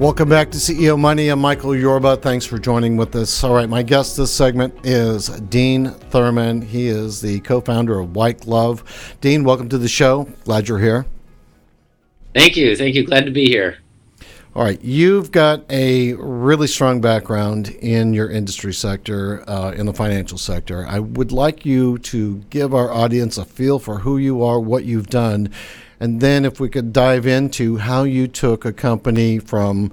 Welcome back to CEO Money. I'm Michael Yorba. Thanks for joining with us. All right, my guest this segment is Dean Thurman. He is the co founder of White Glove. Dean, welcome to the show. Glad you're here. Thank you. Thank you. Glad to be here. All right, you've got a really strong background in your industry sector, uh, in the financial sector. I would like you to give our audience a feel for who you are, what you've done, and then if we could dive into how you took a company from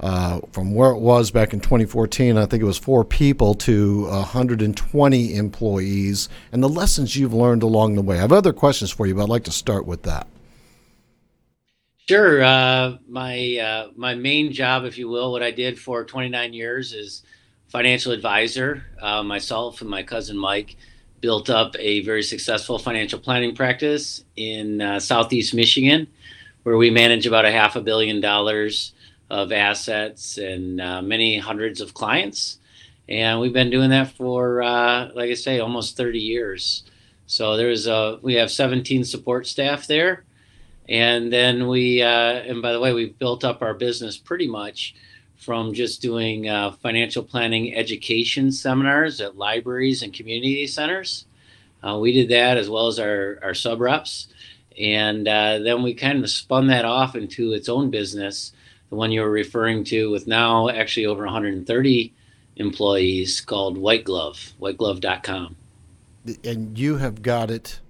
uh, from where it was back in 2014, I think it was four people to 120 employees, and the lessons you've learned along the way. I have other questions for you, but I'd like to start with that. Sure. Uh, my uh, my main job, if you will, what I did for 29 years is financial advisor. Uh, myself and my cousin Mike built up a very successful financial planning practice in uh, Southeast Michigan, where we manage about a half a billion dollars of assets and uh, many hundreds of clients. And we've been doing that for, uh, like I say, almost 30 years. So there's a, we have 17 support staff there and then we, uh, and by the way, we've built up our business pretty much from just doing uh, financial planning education seminars at libraries and community centers. Uh, we did that as well as our, our sub reps. And uh, then we kind of spun that off into its own business, the one you were referring to, with now actually over 130 employees called White Glove, whiteglove.com. And you have got it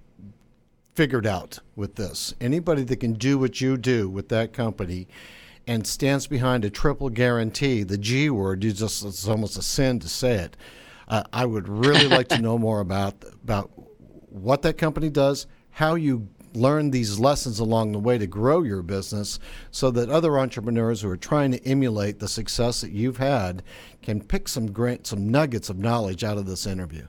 figured out with this. Anybody that can do what you do with that company and stands behind a triple guarantee, the G word, you just it's almost a sin to say it. Uh, I would really like to know more about about what that company does, how you learn these lessons along the way to grow your business so that other entrepreneurs who are trying to emulate the success that you've had can pick some great some nuggets of knowledge out of this interview.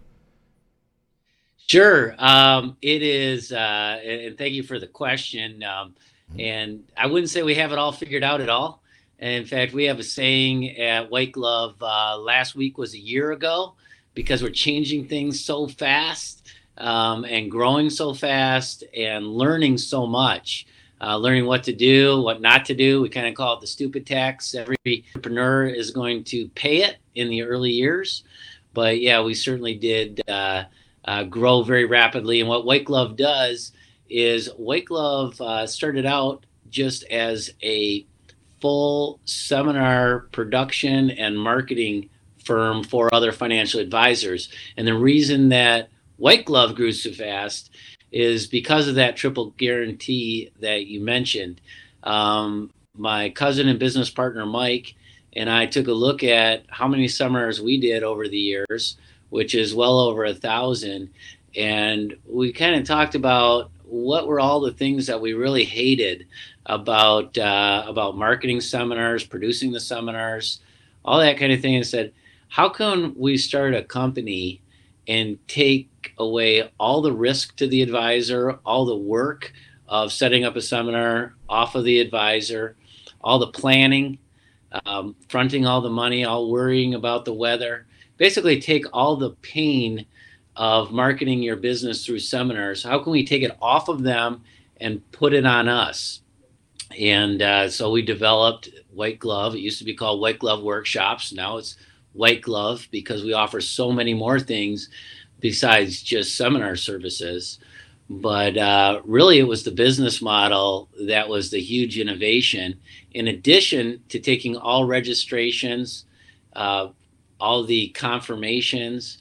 Sure. Um, it is, uh, and thank you for the question. Um. And I wouldn't say we have it all figured out at all. in fact, we have a saying at White Glove uh, last week was a year ago because we're changing things so fast um, and growing so fast and learning so much. Uh, learning what to do, what not to do. We kind of call it the stupid tax. Every entrepreneur is going to pay it in the early years. But yeah, we certainly did uh, uh, grow very rapidly. And what White Glove does is White Glove uh, started out just as a full seminar production and marketing firm for other financial advisors. And the reason that White Glove grew so fast is because of that triple guarantee that you mentioned. Um, my cousin and business partner Mike and I took a look at how many seminars we did over the years which is well over a thousand. And we kind of talked about what were all the things that we really hated about uh, about marketing seminars, producing the seminars, all that kind of thing, and said, how can we start a company and take away all the risk to the advisor, all the work of setting up a seminar off of the advisor, all the planning, um, fronting all the money, all worrying about the weather, basically take all the pain of marketing your business through seminars. How can we take it off of them and put it on us? And uh, so we developed White Glove. It used to be called White Glove Workshops. Now it's White Glove because we offer so many more things besides just seminar services. But uh, really, it was the business model that was the huge innovation. In addition to taking all registrations, uh, all the confirmations,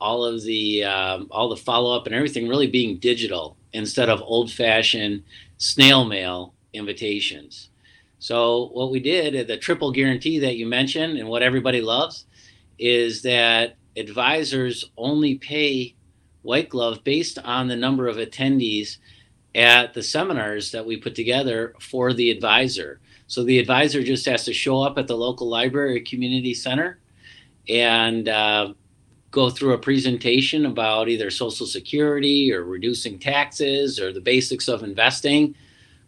all of the um, all the follow up and everything really being digital instead of old fashioned snail mail invitations. So what we did, the triple guarantee that you mentioned and what everybody loves, is that advisors only pay White Glove based on the number of attendees at the seminars that we put together for the advisor. So the advisor just has to show up at the local library or community center and uh, go through a presentation about either Social Security or reducing taxes or the basics of investing.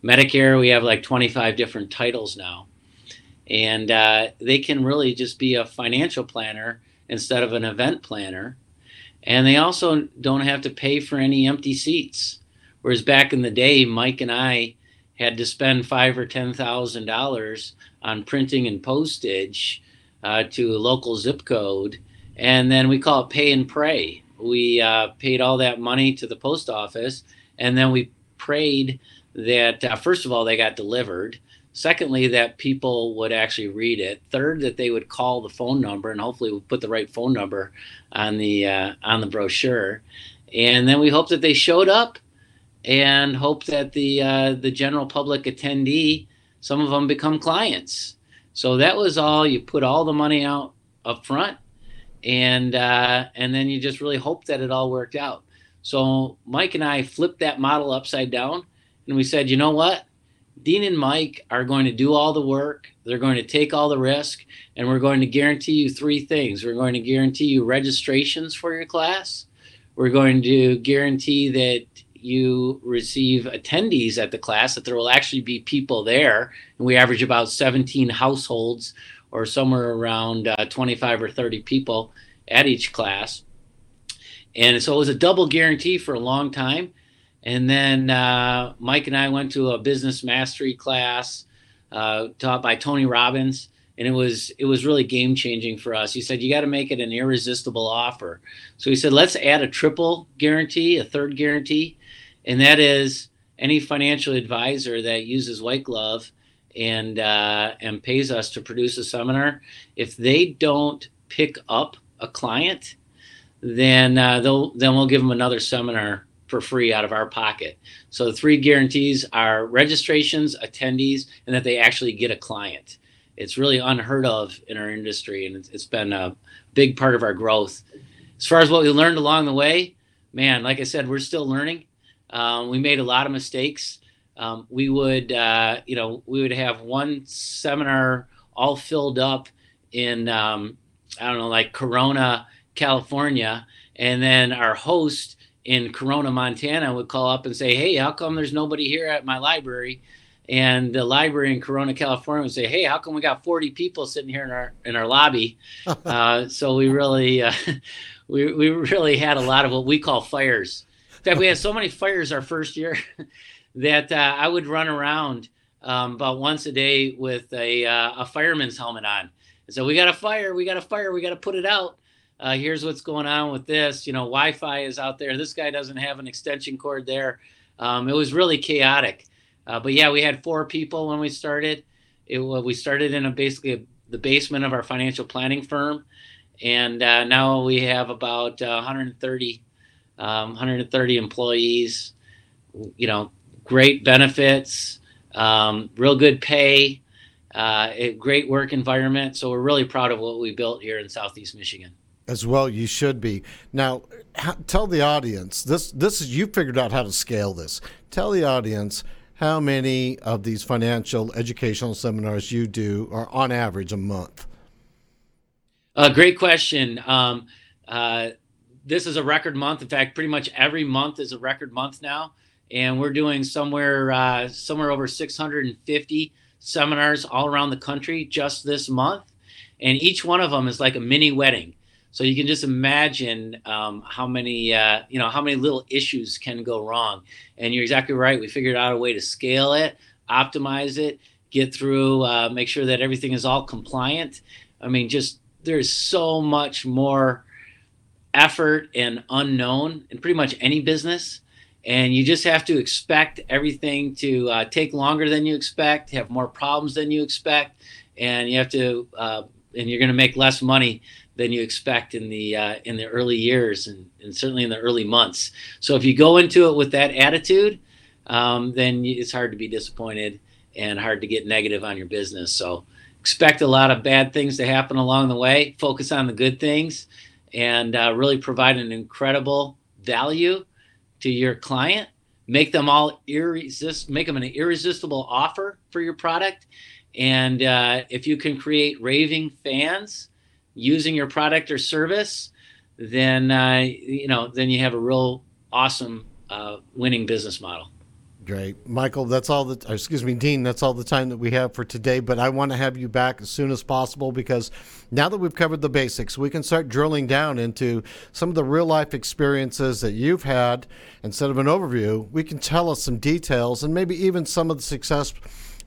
Medicare, we have like 25 different titles now. And uh, they can really just be a financial planner instead of an event planner. And they also don't have to pay for any empty seats. Whereas back in the day, Mike and I had to spend five or ten thousand dollars on printing and postage uh, to a local zip code, and then we call it pay and pray. We uh, paid all that money to the post office, and then we prayed that uh, first of all they got delivered. Secondly, that people would actually read it. Third, that they would call the phone number, and hopefully we put the right phone number on the uh, on the brochure. And then we hope that they showed up, and hope that the uh, the general public attendee, some of them become clients. So that was all. You put all the money out up front, and uh, and then you just really hope that it all worked out. So Mike and I flipped that model upside down, and we said, you know what? Dean and Mike are going to do all the work. They're going to take all the risk, and we're going to guarantee you three things. We're going to guarantee you registrations for your class. We're going to guarantee that you receive attendees at the class, that there will actually be people there. And we average about 17 households or somewhere around uh, 25 or 30 people at each class. And so it was a double guarantee for a long time. And then uh, Mike and I went to a business mastery class uh, taught by Tony Robbins, and it was it was really game changing for us. He said you got to make it an irresistible offer. So he said let's add a triple guarantee, a third guarantee, and that is any financial advisor that uses White Glove and uh, and pays us to produce a seminar, if they don't pick up a client, then uh, they'll then we'll give them another seminar for free out of our pocket. So the three guarantees are registrations, attendees, and that they actually get a client. It's really unheard of in our industry, and it's, it's been a big part of our growth. As far as what we learned along the way, man, like I said, we're still learning. Um, we made a lot of mistakes. Um, we would, uh, you know, we would have one seminar all filled up in, um, I don't know, like Corona, California, and then our host in Corona, Montana would call up and say, Hey, how come there's nobody here at my library? And the library in Corona, California would say, Hey, how come we got 40 people sitting here in our in our lobby? uh, so we really uh, we, we really had a lot of what we call fires. In fact, we had so many fires our first year that uh, I would run around um, about once a day with a, uh, a fireman's helmet on. And so we got a fire, we got a fire, we got to put it out uh, here's what's going on with this. You know, Wi-Fi is out there. This guy doesn't have an extension cord there. Um, it was really chaotic. Uh, but yeah, we had four people when we started. It we started in a basically a, the basement of our financial planning firm, and uh, now we have about 130 um, 130 employees. You know, great benefits, um, real good pay, uh, great work environment. So we're really proud of what we built here in Southeast Michigan. As well, you should be. Now, tell the audience this. This is you figured out how to scale this. Tell the audience how many of these financial educational seminars you do are on average a month. Uh, great question. Um, uh, this is a record month. In fact, pretty much every month is a record month now, and we're doing somewhere uh, somewhere over 650 seminars all around the country just this month, and each one of them is like a mini wedding. So you can just imagine um, how many uh, you know how many little issues can go wrong. And you're exactly right. We figured out a way to scale it, optimize it, get through, uh, make sure that everything is all compliant. I mean, just there's so much more effort and unknown in pretty much any business. And you just have to expect everything to uh, take longer than you expect, have more problems than you expect, and you have to, uh, and you're going to make less money than you expect in the uh, in the early years and, and certainly in the early months. So if you go into it with that attitude, um, then it's hard to be disappointed and hard to get negative on your business. So expect a lot of bad things to happen along the way. Focus on the good things and uh, really provide an incredible value to your client. Make them all irresist, make them an irresistible offer for your product. And uh, if you can create raving fans using your product or service, then uh, you know then you have a real awesome uh, winning business model. Great, Michael. That's all that. Uh, excuse me, Dean. That's all the time that we have for today. But I want to have you back as soon as possible because now that we've covered the basics, we can start drilling down into some of the real life experiences that you've had. Instead of an overview, we can tell us some details and maybe even some of the success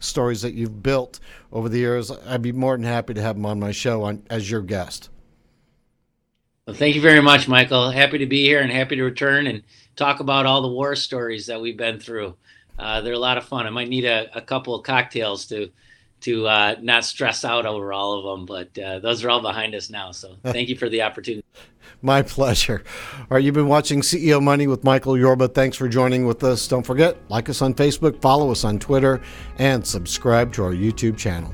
stories that you've built over the years. I'd be more than happy to have him on my show on, as your guest. Well, thank you very much, Michael. Happy to be here and happy to return and talk about all the war stories that we've been through. Uh, they're a lot of fun. I might need a, a couple of cocktails to to uh, not stress out over all of them, but uh, those are all behind us now. So thank you for the opportunity. My pleasure. All right, you've been watching CEO Money with Michael Yorba. Thanks for joining with us. Don't forget, like us on Facebook, follow us on Twitter, and subscribe to our YouTube channel.